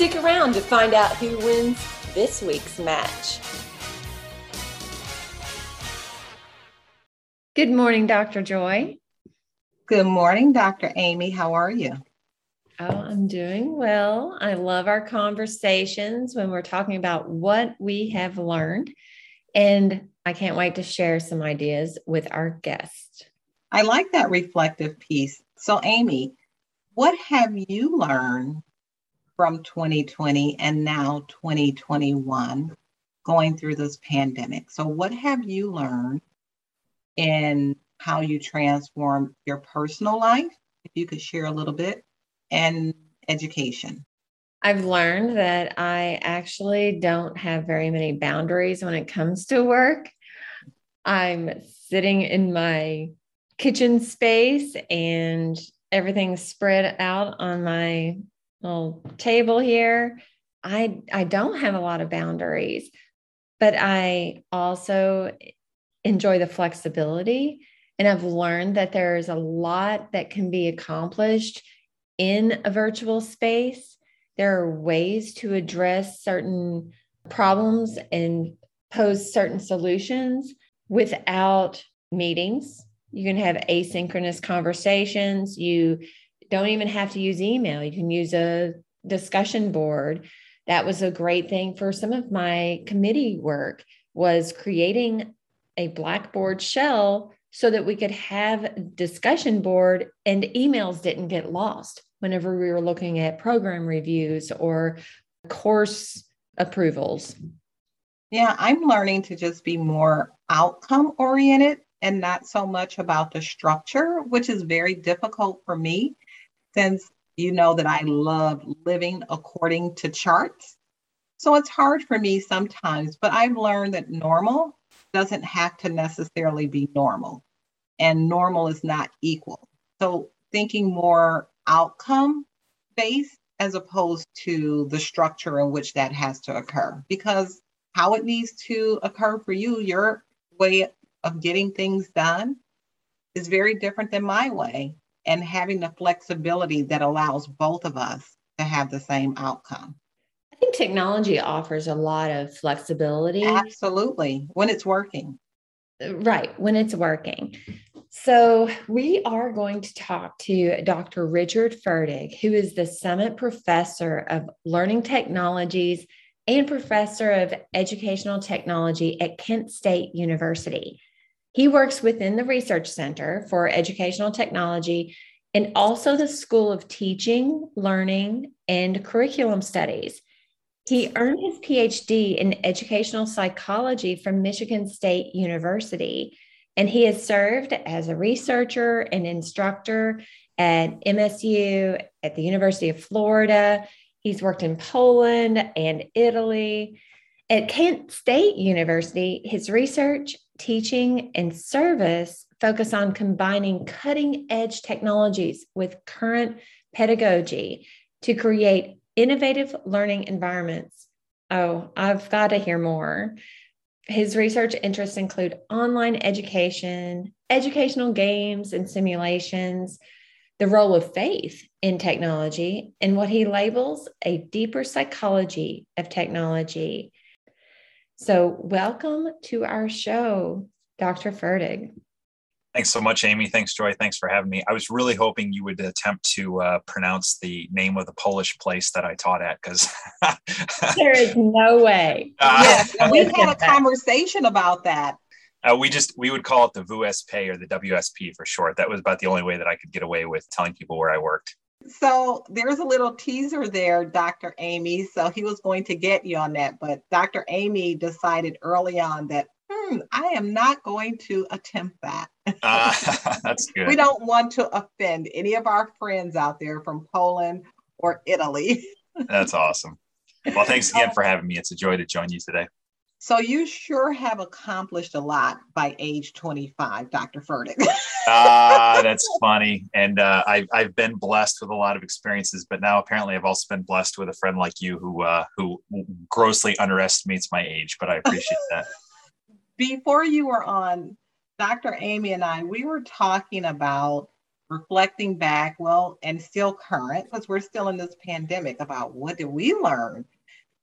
Stick around to find out who wins this week's match. Good morning, Dr. Joy. Good morning, Dr. Amy. How are you? Oh, I'm doing well. I love our conversations when we're talking about what we have learned. And I can't wait to share some ideas with our guest. I like that reflective piece. So, Amy, what have you learned from 2020 and now 2021 going through this pandemic? So, what have you learned in how you transform your personal life? If you could share a little bit, and education. I've learned that I actually don't have very many boundaries when it comes to work. I'm sitting in my kitchen space and everything's spread out on my little table here. I I don't have a lot of boundaries, but I also enjoy the flexibility and I've learned that there's a lot that can be accomplished in a virtual space there are ways to address certain problems and pose certain solutions without meetings. You can have asynchronous conversations. You don't even have to use email. You can use a discussion board. That was a great thing for some of my committee work was creating a Blackboard shell so that we could have discussion board and emails didn't get lost whenever we were looking at program reviews or course approvals? Yeah, I'm learning to just be more outcome oriented and not so much about the structure, which is very difficult for me since you know that I love living according to charts. So it's hard for me sometimes, but I've learned that normal doesn't have to necessarily be normal, and normal is not equal. So thinking more outcome based as opposed to the structure in which that has to occur because how it needs to occur for you your way of getting things done is very different than my way and having the flexibility that allows both of us to have the same outcome i think technology offers a lot of flexibility absolutely when it's working right when it's working so, we are going to talk to Dr. Richard Ferdig, who is the Summit Professor of Learning Technologies and Professor of Educational Technology at Kent State University. He works within the Research Center for Educational Technology and also the School of Teaching, Learning, and Curriculum Studies. He earned his PhD in educational psychology from Michigan State University and he has served as a researcher and instructor at MSU, at the University of Florida. He's worked in Poland and Italy. At Kent State University, his research, teaching, and service focus on combining cutting edge technologies with current pedagogy to create innovative learning environments. Oh, I've got to hear more. His research interests include online education, educational games and simulations, the role of faith in technology, and what he labels a deeper psychology of technology. So, welcome to our show, Dr. Ferdig. Thanks so much, Amy. Thanks, Joy. Thanks for having me. I was really hoping you would attempt to uh, pronounce the name of the Polish place that I taught at because there is no way. Uh, yeah, we had a conversation about that. Uh, we just we would call it the VUSP or the WSP for short. That was about the only way that I could get away with telling people where I worked. So there's a little teaser there, Dr. Amy. So he was going to get you on that, but Dr. Amy decided early on that hmm, I am not going to attempt that. Uh, that's good. we don't want to offend any of our friends out there from Poland or Italy. that's awesome. Well, thanks again for having me. It's a joy to join you today. So you sure have accomplished a lot by age 25, Dr. Ferdig. Ah, uh, that's funny. And uh, I've, I've been blessed with a lot of experiences, but now apparently I've also been blessed with a friend like you who uh, who grossly underestimates my age, but I appreciate that. Before you were on, Dr. Amy and I, we were talking about reflecting back, well, and still current, because we're still in this pandemic, about what did we learn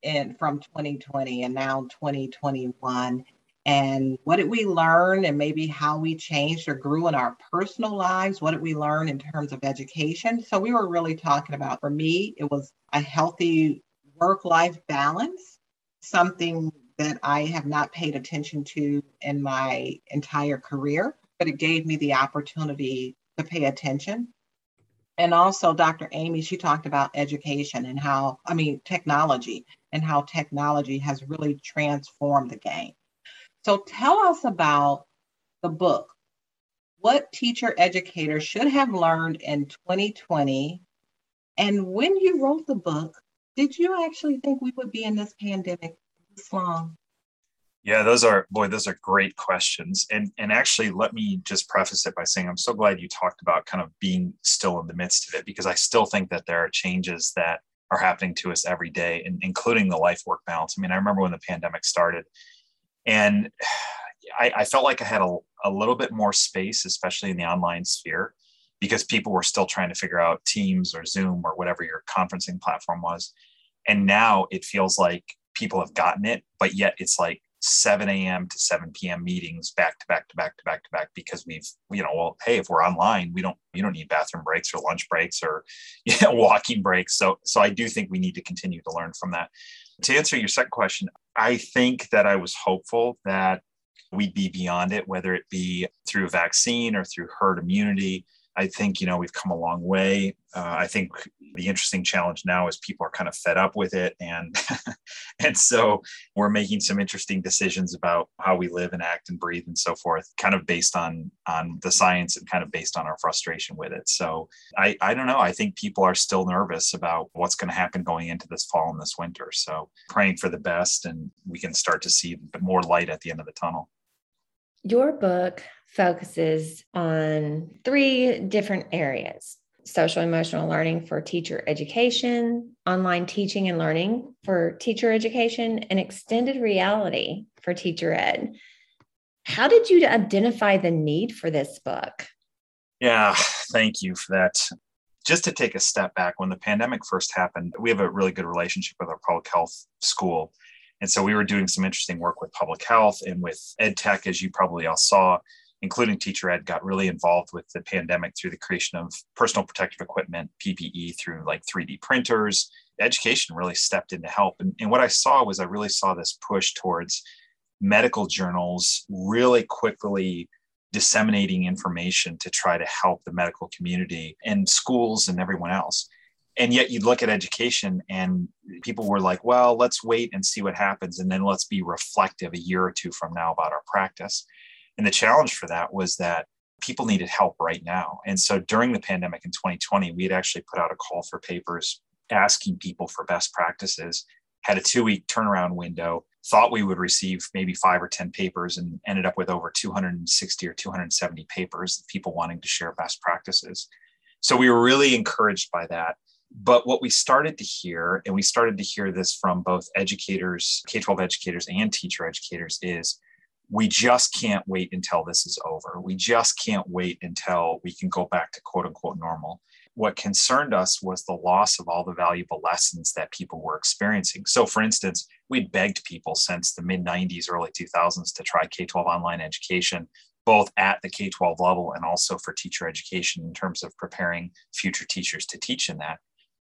in from 2020 and now 2021 and what did we learn and maybe how we changed or grew in our personal lives? What did we learn in terms of education? So we were really talking about for me it was a healthy work life balance something that i have not paid attention to in my entire career but it gave me the opportunity to pay attention. And also dr amy she talked about education and how i mean technology and how technology has really transformed the game. So tell us about the book. What teacher educators should have learned in 2020? And when you wrote the book, did you actually think we would be in this pandemic this long? Yeah, those are boy, those are great questions. And and actually let me just preface it by saying I'm so glad you talked about kind of being still in the midst of it because I still think that there are changes that are happening to us every day, and including the life work balance. I mean, I remember when the pandemic started, and I, I felt like I had a, a little bit more space, especially in the online sphere, because people were still trying to figure out Teams or Zoom or whatever your conferencing platform was. And now it feels like people have gotten it, but yet it's like 7 a.m. to 7 p.m. meetings back to back to back to back to back because we've, you know, well, hey, if we're online, we don't, you don't need bathroom breaks or lunch breaks or you know, walking breaks. So, so I do think we need to continue to learn from that. To answer your second question, I think that I was hopeful that we'd be beyond it, whether it be through vaccine or through herd immunity. I think, you know, we've come a long way. Uh, I think the interesting challenge now is people are kind of fed up with it. And, and so we're making some interesting decisions about how we live and act and breathe and so forth, kind of based on, on the science and kind of based on our frustration with it. So I, I don't know. I think people are still nervous about what's going to happen going into this fall and this winter. So praying for the best and we can start to see more light at the end of the tunnel. Your book focuses on three different areas social emotional learning for teacher education, online teaching and learning for teacher education, and extended reality for teacher ed. How did you identify the need for this book? Yeah, thank you for that. Just to take a step back, when the pandemic first happened, we have a really good relationship with our public health school. And so we were doing some interesting work with public health and with ed tech, as you probably all saw, including teacher ed, got really involved with the pandemic through the creation of personal protective equipment, PPE, through like 3D printers. Education really stepped in to help. And, and what I saw was I really saw this push towards medical journals really quickly disseminating information to try to help the medical community and schools and everyone else and yet you'd look at education and people were like well let's wait and see what happens and then let's be reflective a year or two from now about our practice and the challenge for that was that people needed help right now. And so during the pandemic in 2020 we had actually put out a call for papers asking people for best practices had a two week turnaround window thought we would receive maybe five or 10 papers and ended up with over 260 or 270 papers of people wanting to share best practices. So we were really encouraged by that. But what we started to hear, and we started to hear this from both educators, K 12 educators, and teacher educators, is we just can't wait until this is over. We just can't wait until we can go back to quote unquote normal. What concerned us was the loss of all the valuable lessons that people were experiencing. So, for instance, we'd begged people since the mid 90s, early 2000s to try K 12 online education, both at the K 12 level and also for teacher education in terms of preparing future teachers to teach in that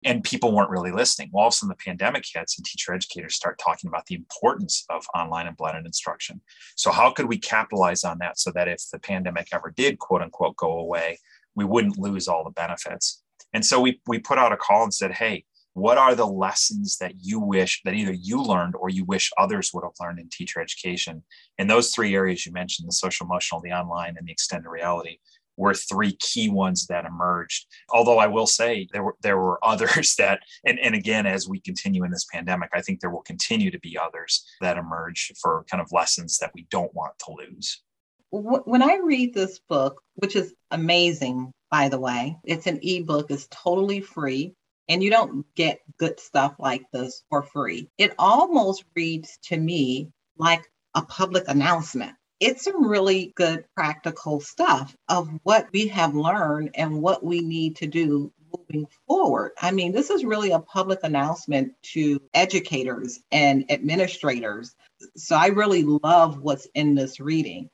and people weren't really listening. Well, all of a sudden the pandemic hits and teacher educators start talking about the importance of online and blended instruction. So how could we capitalize on that so that if the pandemic ever did quote unquote go away, we wouldn't lose all the benefits? And so we we put out a call and said, hey, what are the lessons that you wish that either you learned or you wish others would have learned in teacher education? In those three areas you mentioned, the social emotional, the online, and the extended reality were three key ones that emerged. Although I will say there were there were others that, and, and again, as we continue in this pandemic, I think there will continue to be others that emerge for kind of lessons that we don't want to lose. When I read this book, which is amazing, by the way, it's an ebook, it's totally free. And you don't get good stuff like this for free. It almost reads to me like a public announcement it's some really good practical stuff of what we have learned and what we need to do moving forward. I mean, this is really a public announcement to educators and administrators. So I really love what's in this reading.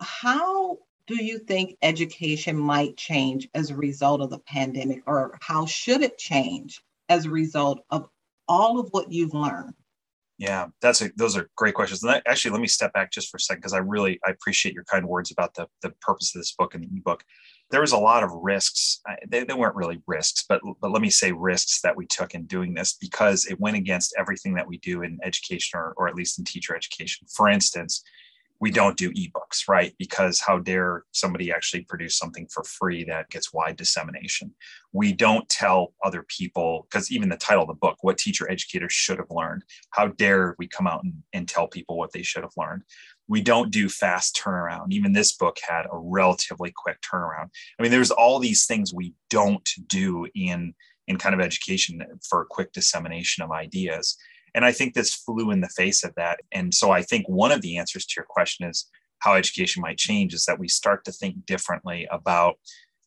How do you think education might change as a result of the pandemic, or how should it change as a result of all of what you've learned? Yeah, that's a, those are great questions. And that, actually, let me step back just for a second because I really I appreciate your kind words about the the purpose of this book and the ebook. There was a lot of risks. They, they weren't really risks, but but let me say risks that we took in doing this because it went against everything that we do in education or, or at least in teacher education. For instance, we don't do ebooks, right? Because how dare somebody actually produce something for free that gets wide dissemination? We don't tell other people, because even the title of the book, What Teacher Educators Should Have Learned, how dare we come out and, and tell people what they should have learned? We don't do fast turnaround. Even this book had a relatively quick turnaround. I mean, there's all these things we don't do in in kind of education for quick dissemination of ideas and I think this flew in the face of that. And so I think one of the answers to your question is how education might change is that we start to think differently about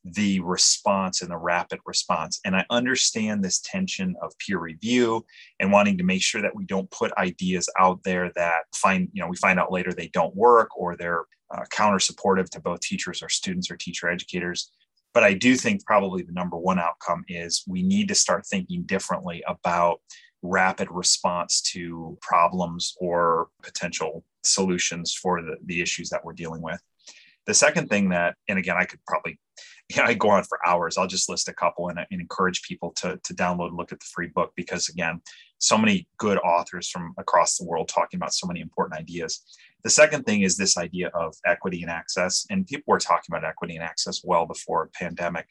the response and the rapid response. And I understand this tension of peer review and wanting to make sure that we don't put ideas out there that find, you know, we find out later they don't work or they're uh, counter supportive to both teachers or students or teacher educators. But I do think probably the number one outcome is we need to start thinking differently about rapid response to problems or potential solutions for the, the issues that we're dealing with. The second thing that, and again, I could probably, yeah, I go on for hours. I'll just list a couple and, and encourage people to, to download and look at the free book because, again, so many good authors from across the world talking about so many important ideas. The second thing is this idea of equity and access. And people were talking about equity and access well before pandemic.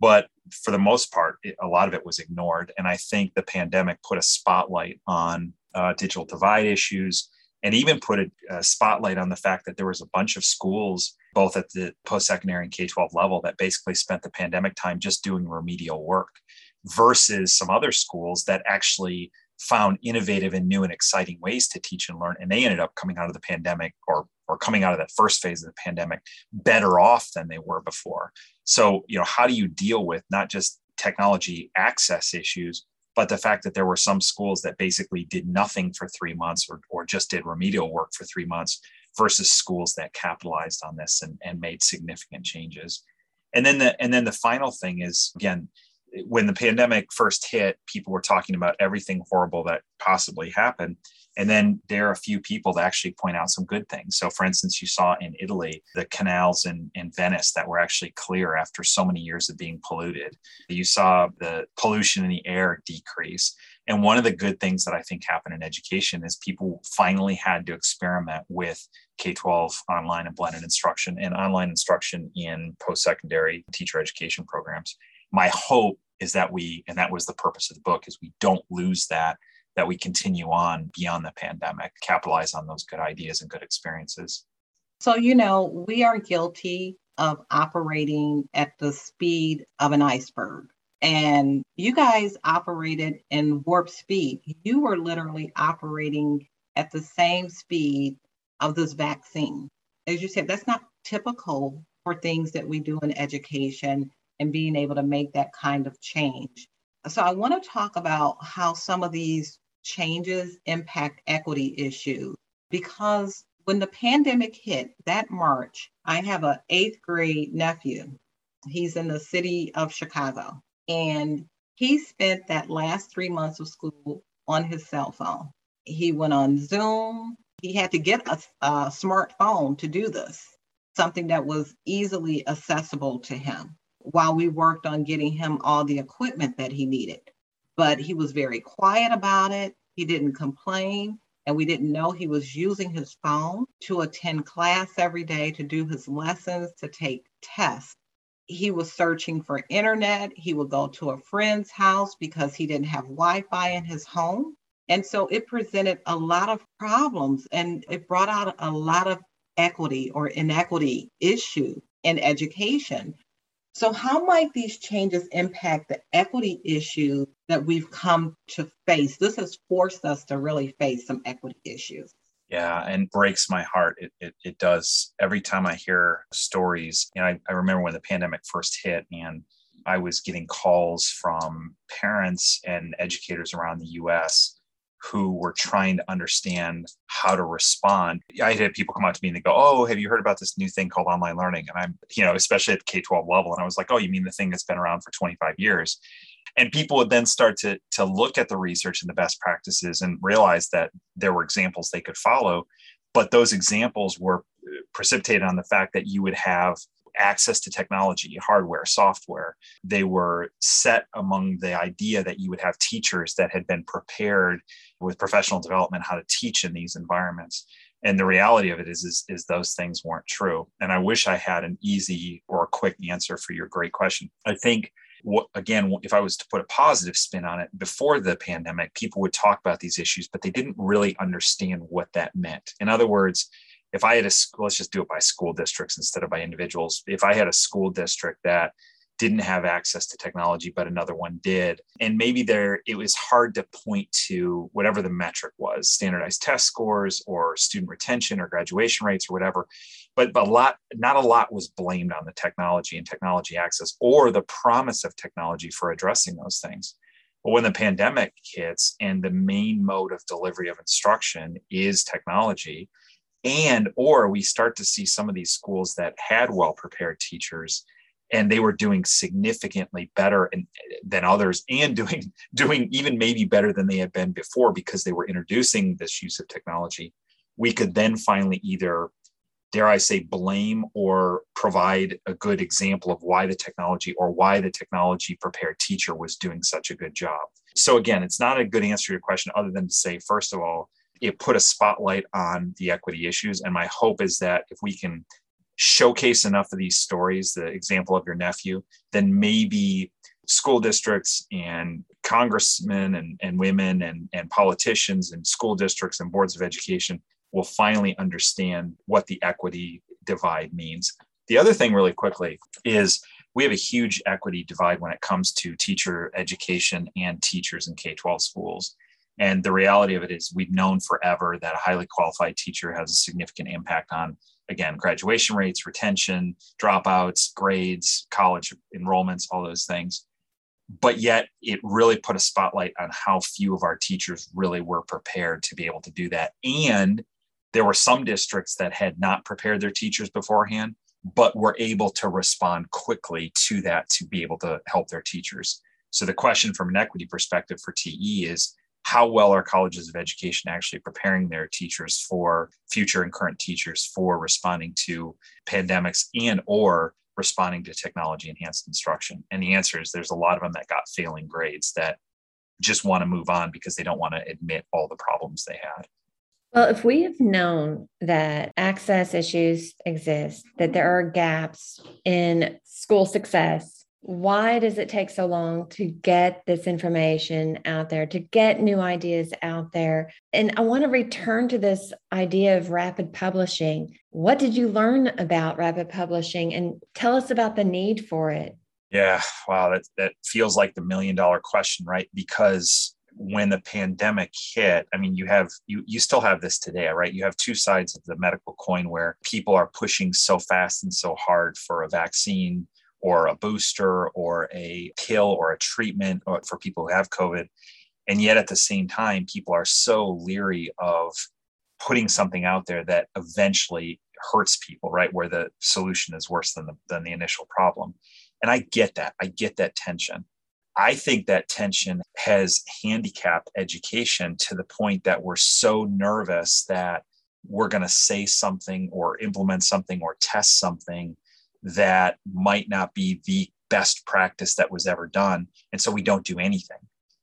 But for the most part, it, a lot of it was ignored. And I think the pandemic put a spotlight on uh, digital divide issues and even put a, a, spotlight on the fact that there was a bunch of schools, both at the post secondary and K 12 level, that basically spent the pandemic time just doing remedial work versus some other schools that actually found innovative and new and exciting ways to teach and learn. And they ended up coming out of the pandemic or or coming out of that first phase of the pandemic better off than they were before. So, you know, how do you deal with not just technology access issues, but the fact that there were some schools that basically did nothing for three months or, or just did remedial work for three months versus schools that capitalized on this and, and made significant changes. And then the and then the final thing is again, when the pandemic first hit, people were talking about everything horrible that possibly happened. And then there are a few people that actually point out some good things. So, for instance, you saw in Italy the canals in, in Venice that were actually clear after so many years of being polluted. You saw the pollution in the air decrease. And one of the good things that I think happened in education is people finally had to experiment with K 12 online and blended instruction and online instruction in post secondary teacher education programs my hope is that we and that was the purpose of the book is we don't lose that that we continue on beyond the pandemic capitalize on those good ideas and good experiences. So you know we are guilty of operating at the speed of an iceberg. And you guys operated in warp speed. You were literally operating at the same speed of this vaccine. As you said that's not typical for things that we do in education and being able to make that kind of change. So I want to talk about how some of these changes impact equity issues because when the pandemic hit that March, I have an eighth grade nephew. He's in the city of Chicago. And He spent that last three months of school on his cell phone. He went on Zoom. He had to get a, a smartphone to do this, something that was easily accessible to him while we worked on getting him all the equipment that he needed. But he was very quiet about it. He didn't complain. And we didn't know he was using his phone to attend class every day, to do his lessons, to take tests. He was searching for internet. He would go to a friend's house because he didn't have Wi Fi in his home. And so it presented a lot of problems and it brought out a lot of equity or inequity issue in education so, how might these changes impact the equity issues that we've come to face? This has forced us to really face some equity issues. Yeah, and breaks my heart. It, it, it does. Every time I hear stories, you know, I, I remember when the pandemic first hit and I was getting calls from parents and educators around the US who were trying to understand how to respond. I had people come out to me and they go, Oh, have you heard about this new thing called online learning? And I'm, you know, especially at the K 12 level. And I was like, Oh, you mean the thing that's been around for 25 years? And people would then start to, to look at the research and the best practices and realize that there were examples they could follow. But those examples were precipitated on the fact that you would have access to technology, hardware, software. They were set among the idea that you would have teachers that had been prepared with professional development how to teach in these environments. And the reality of it is, is, is those things weren't true. And I wish I had an easy or a quick answer for your great question. I think what, again, if I was to put a positive spin on it, before the pandemic, people would talk about these issues, but they didn't really understand what that meant. In other words, if I had a school, let's just do it by school districts instead of by individuals. If I had a school district that didn't have access to technology, but another one did, and maybe there it was hard to point to whatever the metric was, standardized test scores or student retention or graduation rates or whatever. But, but a lot, not a lot was blamed on the technology and technology access or the promise of technology for addressing those things. But when the pandemic hits and the main mode of delivery of instruction is technology, and or we start to see some of these schools that had well prepared teachers and they were doing significantly better than others and doing doing even maybe better than they had been before because they were introducing this use of technology we could then finally either dare i say blame or provide a good example of why the technology or why the technology prepared teacher was doing such a good job. So again it's not a good answer to your question other than to say first of all it put a spotlight on the equity issues. And my hope is that if we can showcase enough of these stories, the example of your nephew, then maybe school districts and congressmen and, and women and, and politicians and school districts and boards of education will finally understand what the equity divide means. The other thing, really quickly, is we have a huge equity divide when it comes to teacher education and teachers in K 12 schools. And the reality of it is, we've known forever that a highly qualified teacher has a significant impact on, again, graduation rates, retention, dropouts, grades, college enrollments, all those things. But yet, it really put a spotlight on how few of our teachers really were prepared to be able to do that. And there were some districts that had not prepared their teachers beforehand, but were able to respond quickly to that to be able to help their teachers. So, the question from an equity perspective for TE is how well are colleges of education actually preparing their teachers for future and current teachers for responding to pandemics and or responding to technology enhanced instruction? And the answer is there's a lot of them that got failing grades that just want to move on because they don't want to admit all the problems they had. Well, if we have known that access issues exist, that there are gaps in school success, why does it take so long to get this information out there, to get new ideas out there? And I want to return to this idea of rapid publishing. What did you learn about rapid publishing and tell us about the need for it? Yeah, wow, that, that feels like the million dollar question, right? Because when the pandemic hit i mean you have you you still have this today right you have two sides of the medical coin where people are pushing so fast and so hard for a vaccine or a booster or a pill or a treatment uh, for people who have COVID. And yet at the same time, people are so leery of putting something out there that eventually hurts people, right? Where the solution is worse than the, than the initial problem. And I get that. I get that tension. I think that tension has handicapped education to the point that we're so nervous that we're going to say something or implement something or test something that might not be the best practice that was ever done. And so we don't do anything.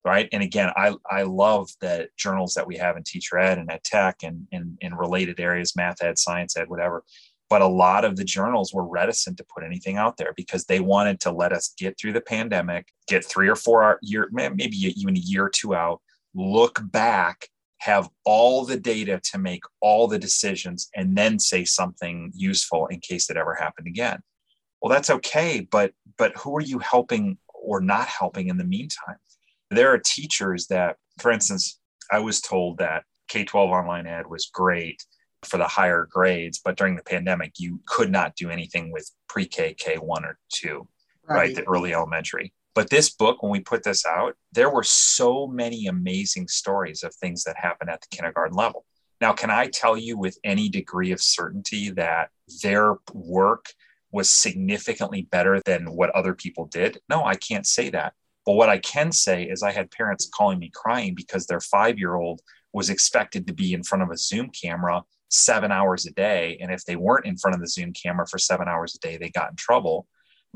Right. And again, I, I love the journals that we have in teacher ed and ed tech and in, in related areas, math ed, science ed, whatever. But a lot of the journals were reticent to put anything out there because they wanted to let us get through the pandemic, get three or four year, maybe even a year or two out, look back have all the data to make all the decisions and then say something useful in case it ever happened again. Well that's okay but but who are you helping or not helping in the meantime? There are teachers that for instance i was told that k-12 online ed was great for the higher grades but during the pandemic you could not do anything with pre-k k1 or 2 right, right. The early elementary but this book, when we put this out, there were so many amazing stories of things that happened at the kindergarten level. Now, can I tell you with any degree of certainty that their work was significantly better than what other people did? No, I can't say that. But what I can say is I had parents calling me crying because their five year old was expected to be in front of a Zoom camera seven hours a day. And if they weren't in front of the Zoom camera for seven hours a day, they got in trouble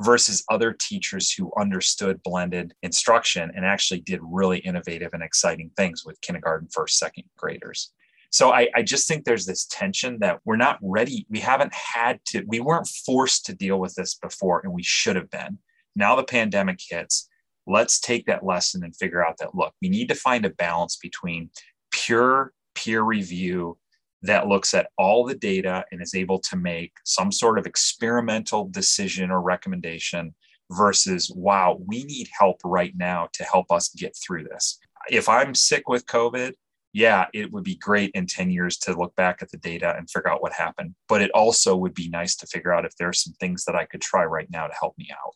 versus other teachers who understood blended instruction and actually did really innovative and exciting things with kindergarten, first, second graders. So I, I, just think there's this tension that we're not ready. We haven't had to, we weren't forced to deal with this before, and we should have been. Now the pandemic hits. Let's take that lesson and figure out that look, we need to find a balance between pure peer review that looks at all the data and is able to make some sort of experimental decision or recommendation versus, wow, we need help right now to help us get through this. If I'm sick with COVID, yeah, it would be great in 10 years to look back at the data and figure out what happened. But it also would be nice to figure out if there are some things that I could try right now to help me out.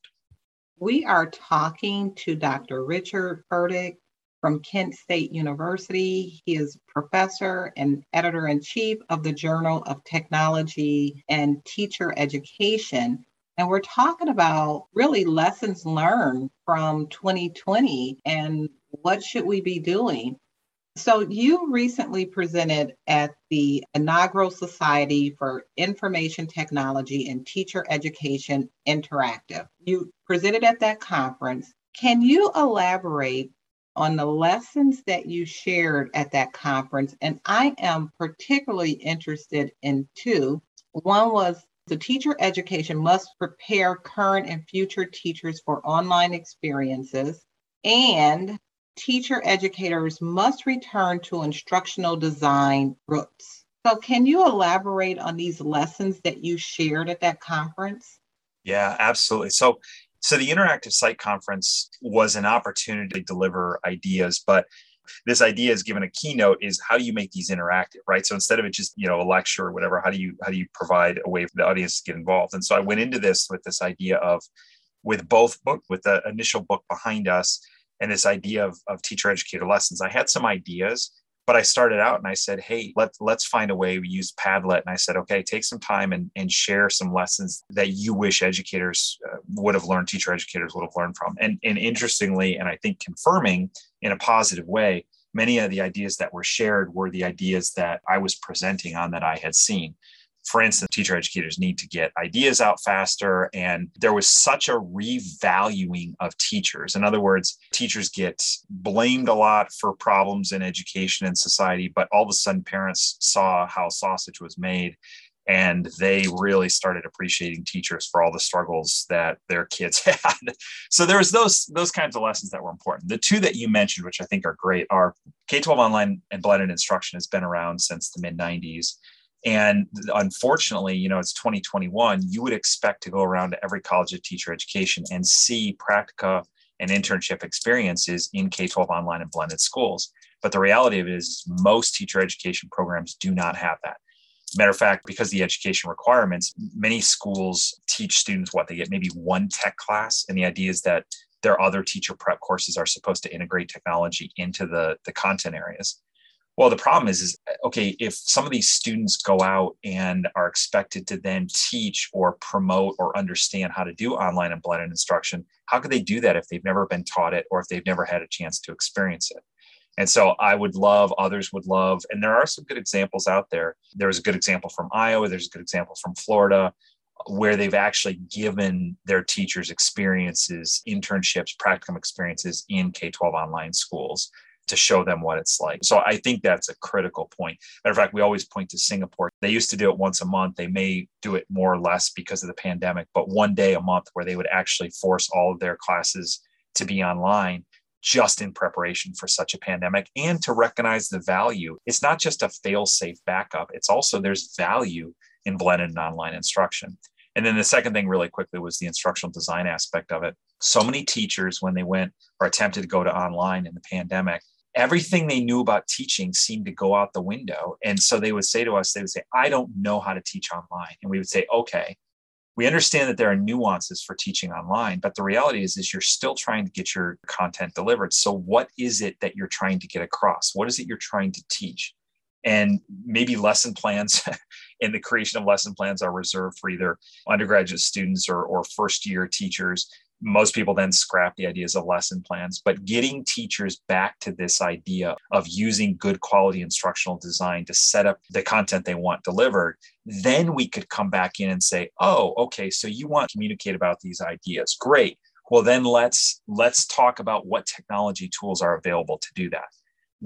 We are talking to Dr. Richard Ferdig from Kent State University. He is professor and editor in chief of the Journal of Technology and Teacher Education. And we're talking about really lessons learned from 2020 and what should we be doing. So, you recently presented at the inaugural Society for Information Technology and Teacher Education Interactive. You presented at that conference. Can you elaborate on the lessons that you shared at that conference. And I am particularly interested in two. One was the teacher education must prepare current and future teachers for online experiences, and teacher educators must return to instructional design roots. So, can you elaborate on these lessons that you shared at that conference? Yeah, absolutely. So, so the Interactive SITE Conference was an opportunity to deliver ideas, but this idea is given a keynote is how do you make these interactive right? So instead of it just you know a lecture or whatever how do you how do you provide a way for the audience to get involved? And so i went into this with this idea of with both book with the initial book behind us and this idea of, of teacher educator lessons i had some ideas but I started out and I said, hey, let's let's find a way. We use Padlet, and I said, okay, take some time and, and share some lessons that you wish educators uh, would have learned, teacher educators would have learned from. And and interestingly, and I think confirming in a positive way, many of the ideas that were shared were the ideas that I was presenting on that I had seen for instance, teacher educators need to get ideas out faster. And there was such a revaluing of teachers. In other words, teachers get blamed a lot for problems in education and society, but all of a sudden parents saw how sausage was made and they really started appreciating teachers for all the struggles that their kids had. so there was those those kinds of lessons that were important. The two that you mentioned, which I think are great, are K-12 online and blended instruction has been around since the mid 90s. And unfortunately, you know, it's 2021. You would expect to go around to every college of teacher education and see practica and internship experiences in K 12 online and blended schools. But the reality of it is, most teacher education programs do not have that. Matter of fact, because the education requirements, many schools teach students what they get maybe one tech class. And the idea is that their other teacher prep courses are supposed to integrate technology into the, the content areas. Well, the problem is, is okay, if some of these students go out and are expected to then teach or promote or understand how to do online and blended instruction, how could they do that if they've never been taught it or if they've never had a chance to experience it? And so I would love, others would love, and there are some good examples out there. There's a good example from Iowa, there's a good example from Florida, where they've actually given their teachers experiences, internships, practicum experiences in K 12 online schools to show them what it's like. So I think that's a critical point. Matter of fact, we always point to Singapore. They used to do it once a month. They may do it more or less because of the pandemic, but one day a month where they would actually force all of their classes to be online just in preparation for such a pandemic and to recognize the value. It's not just a fail safe backup, it's also there's value in blended and online instruction. And then the second thing, really quickly, was the instructional design aspect of it. So many teachers, when they went or attempted to go to online in the pandemic, everything they knew about teaching seemed to go out the window. And so they would say to us, they would say, I don't know how to teach online. And we would say, okay, we understand that there are nuances for teaching online, but the reality is, is you're still trying to get your content delivered. So what is it that you're trying to get across? What is it you're trying to teach? And maybe lesson plans and the creation of lesson plans are reserved for either undergraduate students or, or first year teachers most people then scrap the ideas of lesson plans but getting teachers back to this idea of using good quality instructional design to set up the content they want delivered then we could come back in and say oh okay so you want to communicate about these ideas. Great. Well then let's let's talk about what technology tools are available to do that.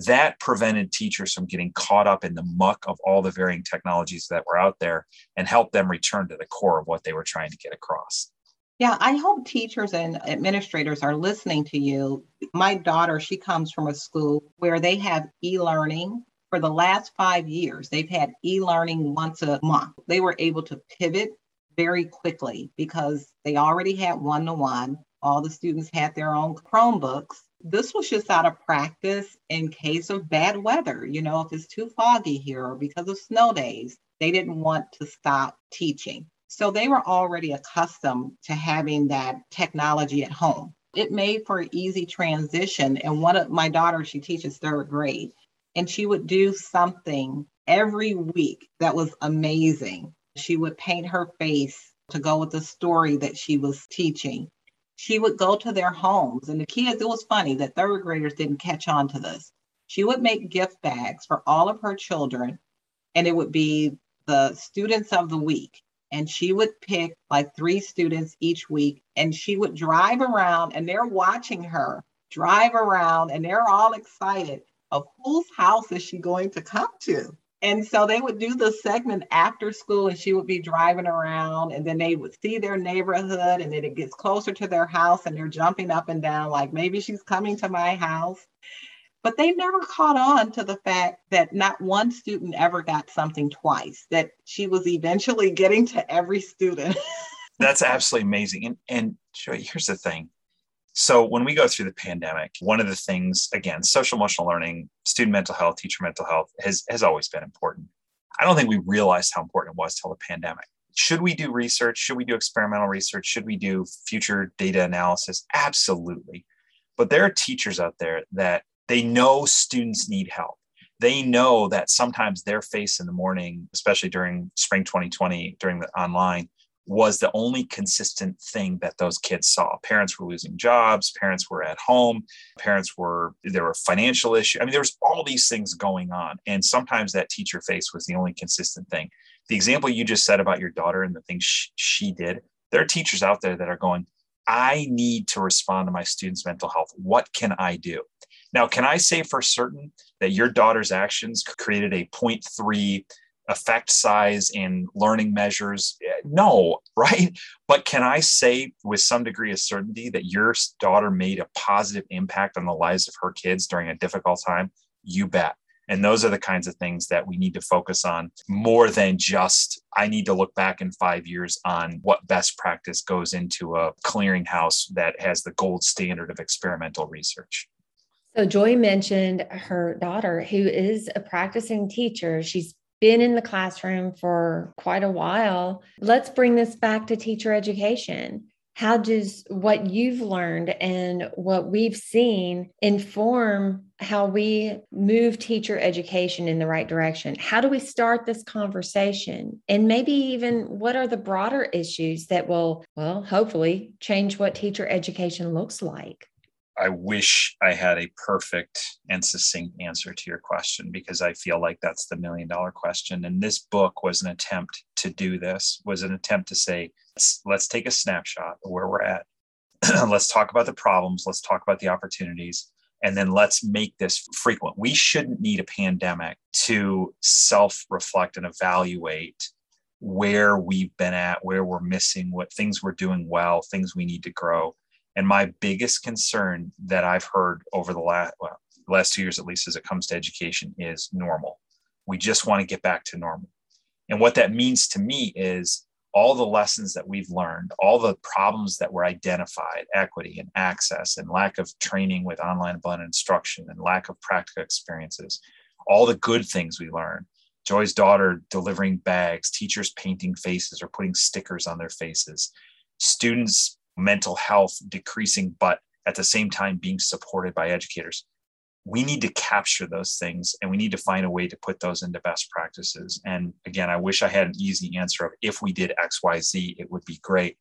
That prevented teachers from getting caught up in the muck of all the varying technologies that were out there and helped them return to the core of what they were trying to get across yeah, I hope teachers and administrators are listening to you. My daughter, she comes from a school where they have e learning. For the last five years, they've had e learning once a month. They were able to pivot very quickly because they already had one to one. All the students had their own Chromebooks. This was just out of practice in case of bad weather. You know, if it's too foggy here or because of snow days, they didn't want to stop teaching. So they were already accustomed to having that technology at home. It made for an easy transition. And one of my daughters, she teaches third grade, and she would do something every week that was amazing. She would paint her face to go with the story that she was teaching. She would go to their homes, and the kids, it was funny that third graders didn't catch on to this. She would make gift bags for all of her children, and it would be the students of the week and she would pick like three students each week and she would drive around and they're watching her drive around and they're all excited of whose house is she going to come to. And so they would do the segment after school and she would be driving around and then they would see their neighborhood and then it gets closer to their house and they're jumping up and down like maybe she's coming to my house but they never caught on to the fact that not one student ever got something twice, that she was eventually getting to every student. That's absolutely amazing. And, and here's the thing. So when we go through the pandemic, one of the things, again, social emotional learning, student mental health, teacher mental health has, has always been important. I don't think we realized how important it was till the pandemic. Should we do research? Should we do experimental research? Should we do future data analysis? Absolutely. But there are teachers out there that they know students need help. They know that sometimes their face in the morning, especially during spring 2020, during the online, was the only consistent thing that those kids saw. Parents were losing jobs, parents were at home, parents were, there were financial issues. I mean, there was all these things going on. And sometimes that teacher face was the only consistent thing. The example you just said about your daughter and the things she, she did, there are teachers out there that are going, I need to respond to my students' mental health. What can I do? Now, can I say for certain that your daughter's actions created a 0.3 effect size in learning measures? Eh, no, right? But can I say with some degree of certainty that your daughter made a positive impact on the lives of her kids during a difficult time? You bet. And those are the kinds of things that we need to focus on more than just, I need to look back in five years on what best practice goes into a clearinghouse that has the gold standard of experimental research. So, Joy mentioned her daughter, who is a practicing teacher. She's been in the classroom for quite a while. Let's bring this back to teacher education. how does what you've learned and what we've seen inform how we move teacher education in the right direction? How do we start this conversation? And maybe even what are the broader issues that will, well, hopefully change what teacher education looks like? I wish I had a perfect and succinct answer to your question because I feel like that's the million dollar question. And this book was an attempt to do this, was an attempt to say, let's, let's take a snapshot of where we're at. let's talk about the problems. Let's talk about the opportunities. And then let's make this frequent. We shouldn't need a pandemic to self reflect and evaluate where we've been at, where we're missing, what things we're doing well, things we need to grow and my biggest concern that I've heard over the last, well, last two years, at least as it comes to education, is normal. We just want to get back to normal. And what that means to me is all the lessons that we've learned, all the problems that were identified, equity and access and lack of training with online blended instruction and lack of practical experiences, all the good things we learned. Joy's daughter delivering bags, teachers painting faces or putting stickers on their faces, students mental health decreasing, but at the same time being supported by educators. We need to capture those things and we need to find a way to put those into best practices. And again, I wish I had an easy answer of if we did XYZ, it would be great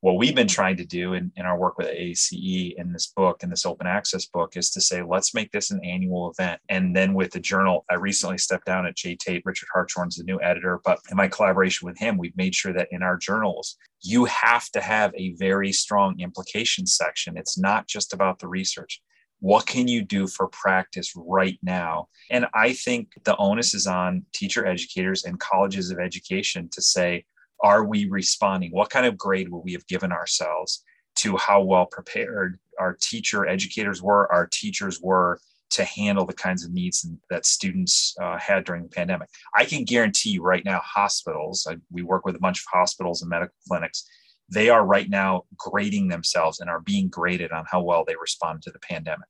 what we've been trying to do in, in our work with ACE in this book, in this open access book, is to say, let's make this an annual event. And then with the journal, I recently stepped down at JTATE. Richard Hartshorne's the new editor, but in my collaboration with him, we've made sure that in our journals, you have to have a very strong implication section. It's not just about the research. What can you do for practice right now? And I think the onus is on teacher educators and colleges of education to say, are we responding? What kind of grade will we have given ourselves to how well prepared our teacher educators were, our teachers were to handle the kinds of needs that students uh, had during the pandemic? I can guarantee you right now, hospitals, I, we work with a bunch of hospitals and medical clinics, they are right now grading themselves and are being graded on how well they responded to the pandemic.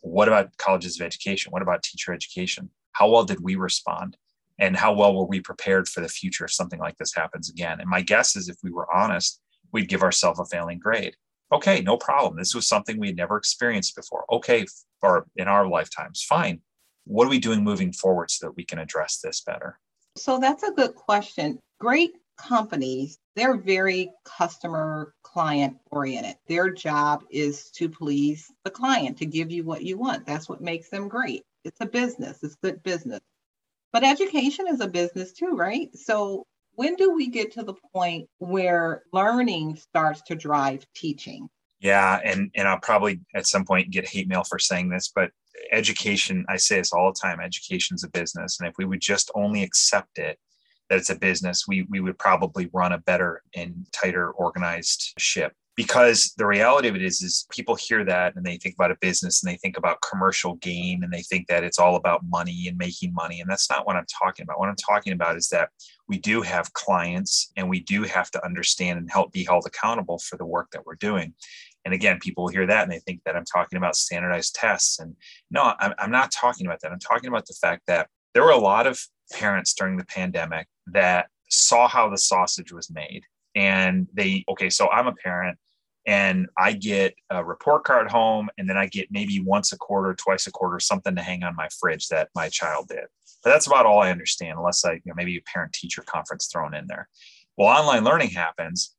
What about colleges of education? What about teacher education? How well did we respond? and how well were we prepared for the future if something like this happens again and my guess is if we were honest we'd give ourselves a failing grade okay no problem. This was something we had never experienced before. Okay or in our lifetimes fine. What are we doing moving forward so that we can address this better? So that's a good question. Great companies they're very customer client oriented. Their job is to please the client to give you what you want. That's what makes them great. It's a business. It's good business. But education is a business too, right? So when do we get to the point where learning starts to drive teaching? Yeah, and and I'll probably at some point get hate mail for saying this, but education, I say this all the time, education is a business. And if we would just only accept it that it's a business, we we would probably run a better and tighter organized ship because the reality of it is is people hear that and they think about a business and they think about commercial gain and they think that it's all about money and making money. And that's not what i'm talking about. What i'm talking about is that we do have clients and we do have to understand and help be held accountable for the work that we're doing. And again people hear that and they think that i'm talking about standardized tests. And no i'm, I'm not talking about that. I'm talking about the fact that there were a lot of parents during the pandemic that saw how the sausage was made and they okay so i'm a parent and I get a report card home, and then I get maybe once a quarter, twice a quarter, something to hang on my fridge that my child did. But that's about all I understand, unless I, you know, maybe a parent teacher conference thrown in there. Well, online learning happens,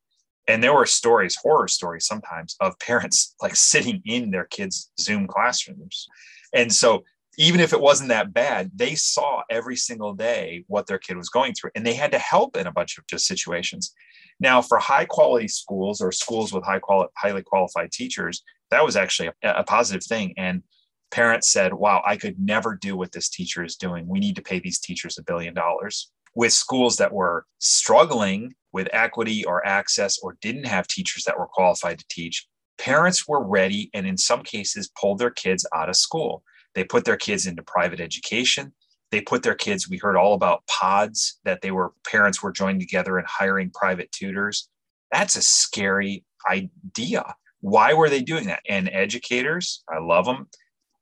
and there were stories, horror stories sometimes, of parents like sitting in their kids' Zoom classrooms. And so even if it wasn't that bad, they saw every single day what their kid was going through, and they had to help in a bunch of just situations. Now, for high quality schools or schools with high quality, highly qualified teachers, that was actually a, a positive thing. And parents said, wow, I could never do what this teacher is doing. We need to pay these teachers a billion dollars. With schools that were struggling with equity or access or didn't have teachers that were qualified to teach, parents were ready and in some cases pulled their kids out of school. They put their kids into private education they put their kids we heard all about pods that they were parents were joining together and hiring private tutors that's a scary idea why were they doing that and educators i love them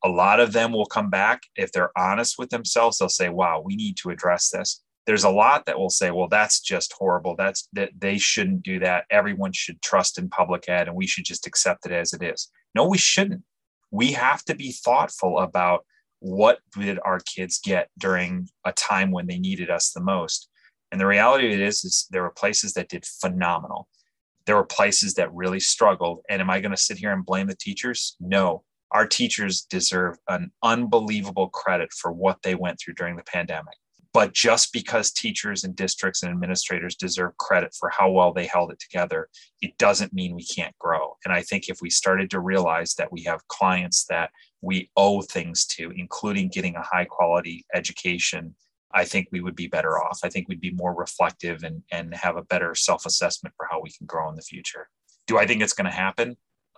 a lot of them will come back if they're honest with themselves they'll say wow we need to address this there's a lot that will say, well, that's just horrible. That's that they shouldn't do that. Everyone should trust in public ed and we should just accept it as it is. No, we shouldn't. We have to be thoughtful about what did our kids get during a time when they needed us the most. And the reality of it is, is there were places that did phenomenal. There were places that really struggled. And am I going to sit here and blame the teachers? No. Our teachers deserve an unbelievable credit for what they went through during the pandemic but just because teachers and districts and administrators deserve credit for how well they held it together, it doesn't mean we can't grow. And I think if we started to realize that we have clients that we owe things to, including getting a high quality education, I think we would be better off. I think we'd be more reflective and, and have a better self assessment for how we can grow in the future. Do I think it's going to happen?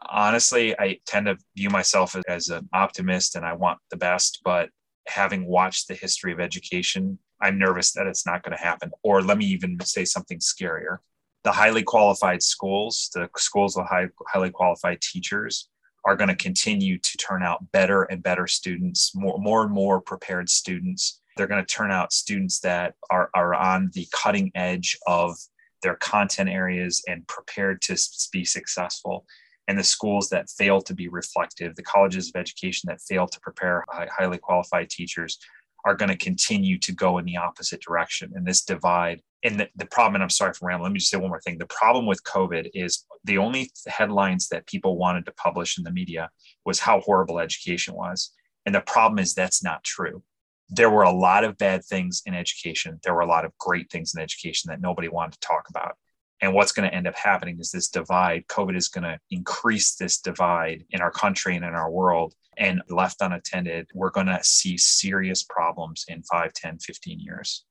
Honestly, I tend to view myself as an optimist and I want the best, but having watched the history of education I'm nervous that it's not going to happen. Or let me even say something scarier. The highly qualified schools, the schools with high, highly qualified teachers, are going to continue to turn out better and better students, more, more and more prepared students. They're going to turn out students that are, are on the cutting edge of their content areas and prepared to be successful. And the schools that fail to be reflective, the colleges of education that fail to prepare highly qualified teachers, are going to continue to go in the opposite direction. And this divide, and the, the problem, and I'm sorry for rambling, let me just say one more thing. The problem with COVID is the only headlines that people wanted to publish in the media was how horrible education was. And the problem is that's not true. There were a lot of bad things in education. There were a lot of great things in education that nobody wanted to talk about. And what's going to end up happening is this divide, COVID is going to increase this divide in our country and in our world. And left unattended, we're going to see serious problems in 5, 10, 15 years.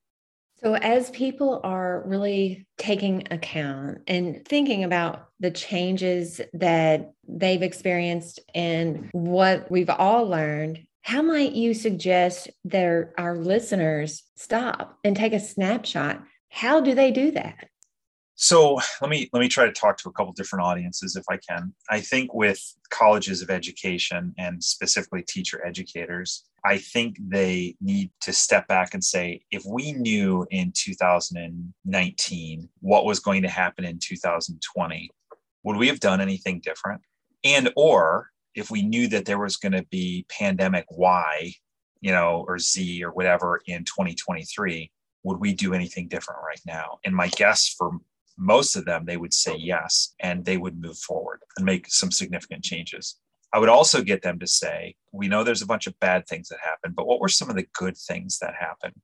So, as people are really taking account and thinking about the changes that they've experienced and what we've all learned, how might you suggest that our listeners stop and take a snapshot? How do they do that? So let me let me try to talk to a couple different audiences if i can i think with colleges of education and specifically teacher educators i think they need to step back and say if we knew in 2019 what was going to happen in 2020 would we have done anything different and or if we knew that there was going to be pandemic y you know or z or whatever in 2023 would we do anything different right now? And my guess for most of them, they would say yes, and they would move forward and make some significant changes. I would also get them to say, we know there's a bunch of bad things that happen, but what were some of the good things that happened?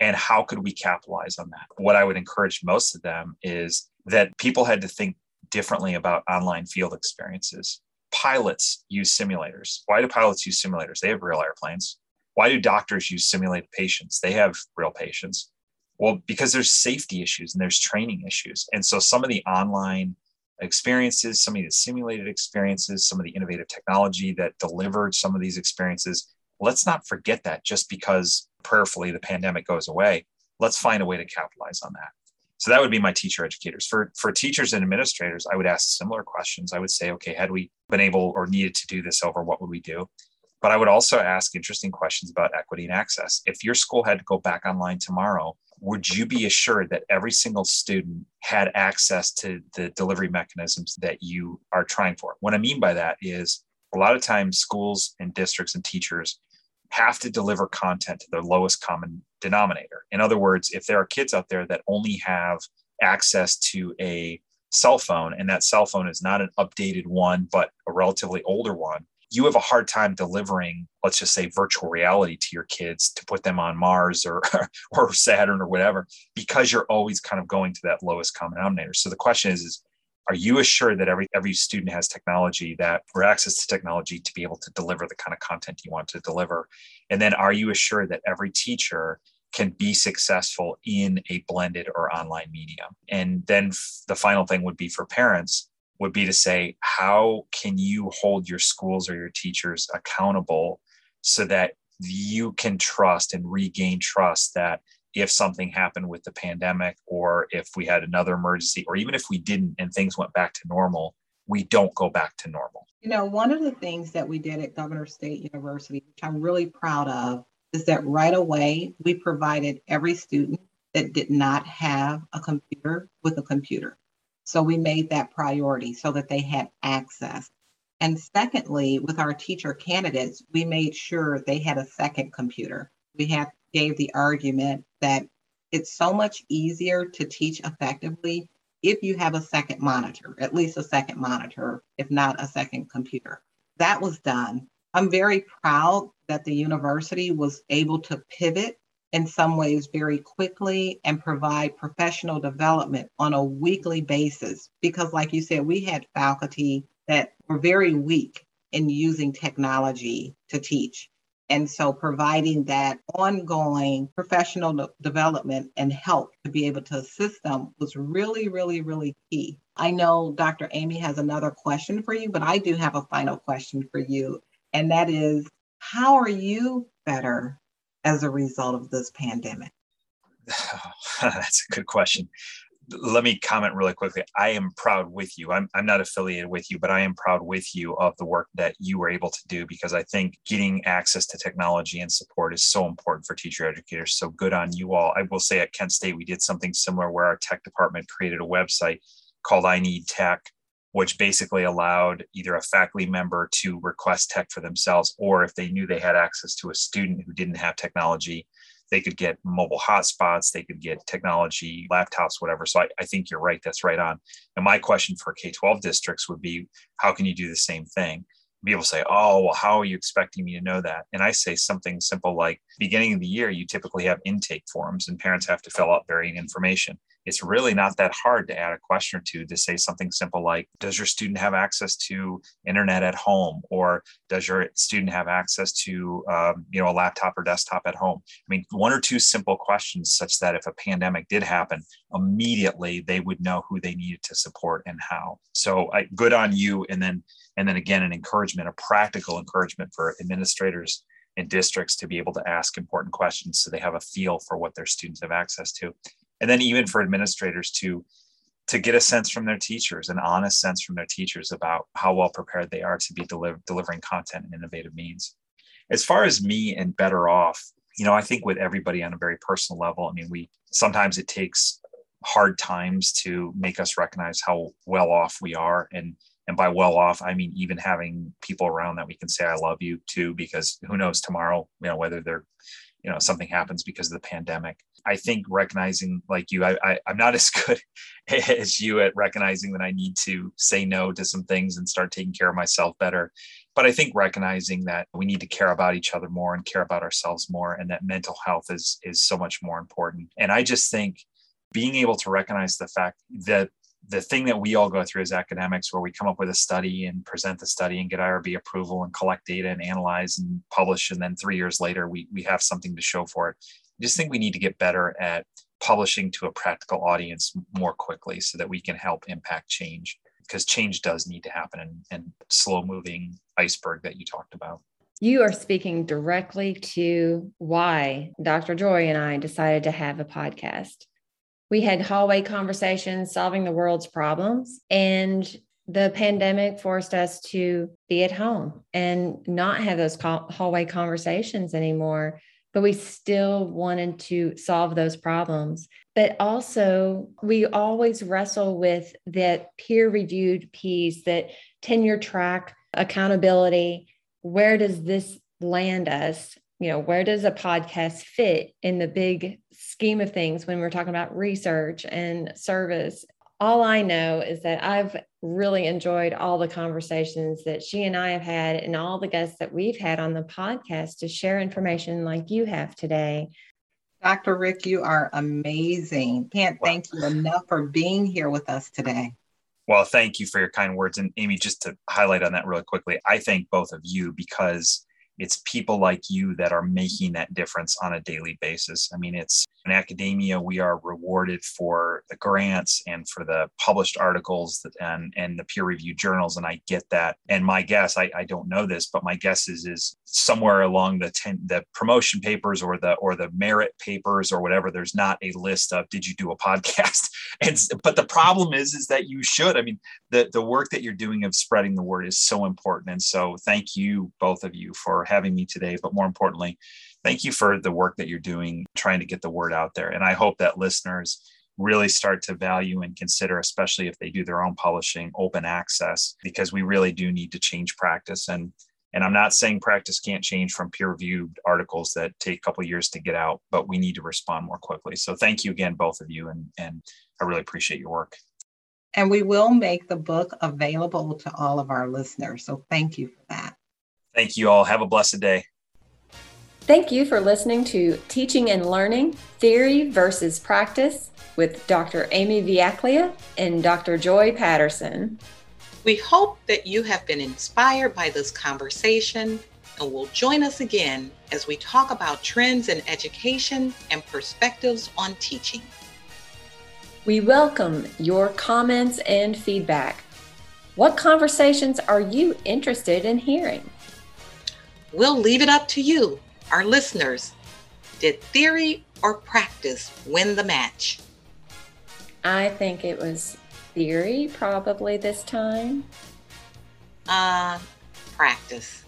And how could we capitalize on that? What I would encourage most of them is that people had to think differently about online field experiences. Pilots use simulators. Why do pilots use simulators? They have real airplanes. Why do doctors use simulated patients? They have real patients. Well, because there's safety issues and there's training issues. And so some of the online experiences, some of the simulated experiences, some of the innovative technology that delivered some of these experiences, let's not forget that just because prayerfully the pandemic goes away. Let's find a way to capitalize on that. So that would be my teacher educators. For for teachers and administrators, I would ask similar questions. I would say, okay, had we been able or needed to do this over, what would we do? But I would also ask interesting questions about equity and access. If your school had to go back online tomorrow, would you be assured that every single student had access to the delivery mechanisms that you are trying for? What I mean by that is a lot of times schools and districts and teachers have to deliver content to the lowest common denominator. In other words, if there are kids out there that only have access to a cell phone and that cell phone is not an updated one, but a relatively older one, you have a hard time delivering, let's just say, virtual reality to your kids to put them on Mars or or Saturn or whatever, because you're always kind of going to that lowest common denominator. So the question is, is are you assured that every every student has technology that or access to technology to be able to deliver the kind of content you want to deliver? And then are you assured that every teacher can be successful in a blended or online medium? And then the final thing would be for parents would be to say, how can you hold your schools or your teachers accountable so that you can trust and regain trust that if something happened with the pandemic or if we had another emergency or even if we didn't and things went back to normal, we don't go back to normal. You know, one of the things that we did at Governors State University, which I'm really proud of, is that right away we provided every student that did not have a computer with a computer. So we made that priority so that they had access. And secondly, with our teacher candidates, we made sure they had a second computer. We had gave the argument that it's so much easier to teach effectively if you have a second monitor, at least a second monitor, if not a second computer. That was done. I'm very proud that the university was able to pivot in some ways very quickly and provide professional development on a weekly basis. Because, like you said, we had faculty that were very weak in using technology to teach. And so, providing that ongoing professional development and help to be able to assist them was really, really, really key. I know Dr. Amy has another question for you, but I do have a final question for you. And that is how are you better as a result of this pandemic? That's a good question. Let me comment really quickly. I am proud with you. I'm, I'm not affiliated with you, but I am proud with you of the work that you were able to do because I think getting access to technology and support is so important for teacher educators. So good on you all. I will say at Kent State, we did something similar where our tech department created a website called I Need Tech which basically allowed either a faculty member to request tech for themselves, or if they knew they had access to a student who didn't have technology, they could get mobile hotspots, they could get technology, laptops, whatever. So I, I think you're right. That's right on. And my question for K 12 districts would be how can you do the same thing? People say, oh, well, how are you expecting me to know that? And I say something simple like beginning of the year, you typically have intake forms and parents have to fill out varying information it's really not that hard to add a question or two to say something simple like does your student have access to internet at home? or does your student have access to um, you know a laptop or desktop at home? I mean one or two simple questions such that if a pandemic did happen immediately they would know who they needed to support and how. So I, good on you and then and then again an encouragement a practical encouragement for administrators and districts to be able to ask important questions so they have a feel for what their students have access to and then even for administrators to to get a sense from their teachers an honest sense from their teachers about how well prepared they are to be deliver, delivering content in innovative means. As far as me and better off you know i think with everybody on a very personal level i mean we sometimes it takes hard times to make us recognize how well off we are. And and by well off i mean even having people around that we can say i love you to because who knows tomorrow you know whether they're you know something happens because of the pandemic i think recognizing like you I, I i'm not as good as you at recognizing that i need to say no to some things and start taking care of myself better. But i think recognizing that we need to care about each other more and care about ourselves more and that mental health is is so much more important. And i just think being able to recognize the fact that the thing that we all go through as academics where we come up with a study and present the study and get IRB approval and collect data and analyze and publish and then three years later we, we have something to show for it just think we need to get better at publishing to a practical audience more quickly so that we can help impact change because change does need to happen and, and slow moving iceberg that you talked about you are speaking directly to why Dr. Joy and I decided to have a podcast we had hallway conversations solving the world's problems and the pandemic forced us to be at home and not have those hallway conversations anymore but we still wanted to solve those problems. But also we always wrestle with that peer reviewed piece that tenure track accountability. Where does this land us? You know where does a podcast fit in the big scheme of things when we're talking about research and service? All i know is that i've really enjoyed all the conversations that she and i have had and all the guests that we've had on the podcast to share information like you have today. Dr rick you are amazing. Can't thank you enough for being here with us today. Well thank you for your kind words. And amy just to highlight on that really quickly i thank both of you because it's people like you that are making that difference on a daily basis. I mean, it's in academia, we are rewarded for the grants and for the published articles and, and the peer reviewed journals. And I get that. And my guess, I, I don't know this, but my guess is, is somewhere along the, ten, the promotion papers or the, or the merit papers or whatever, there's not a list of, did you do a podcast? And, but the problem is, is that you should, I mean, the, the work that you're doing of spreading the word is so important. And so thank you, both of you for having me today, but more importantly, thank you for the work that you're doing, trying to get the word out there. And I hope that listeners really start to value and consider, especially if they do their own publishing, open access, because we really do need to change practice. And and I'm not saying practice can't change from peer-reviewed articles that take a couple years to get out, but we need to respond more quickly. So thank you again, both of you, and and I really appreciate your work. And we will make the book available to all of our listeners. So thank you for that. Thank you all. Have a blessed day. Thank you for listening to Teaching and Learning Theory versus Practice with Dr. Amy Vujaklija and Dr. Joy Patterson. We hope that you have been inspired by this conversation and will join us again as we talk about trends in education and perspectives on teaching. We welcome your comments and feedback. What conversations are you interested in hearing? We'll leave it up to you, our listeners. Did theory or practice win the match? I think it was theory probably this time. Uh, practice.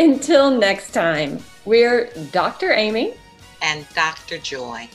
Until next time, we're Dr. Amy and Dr. Joy.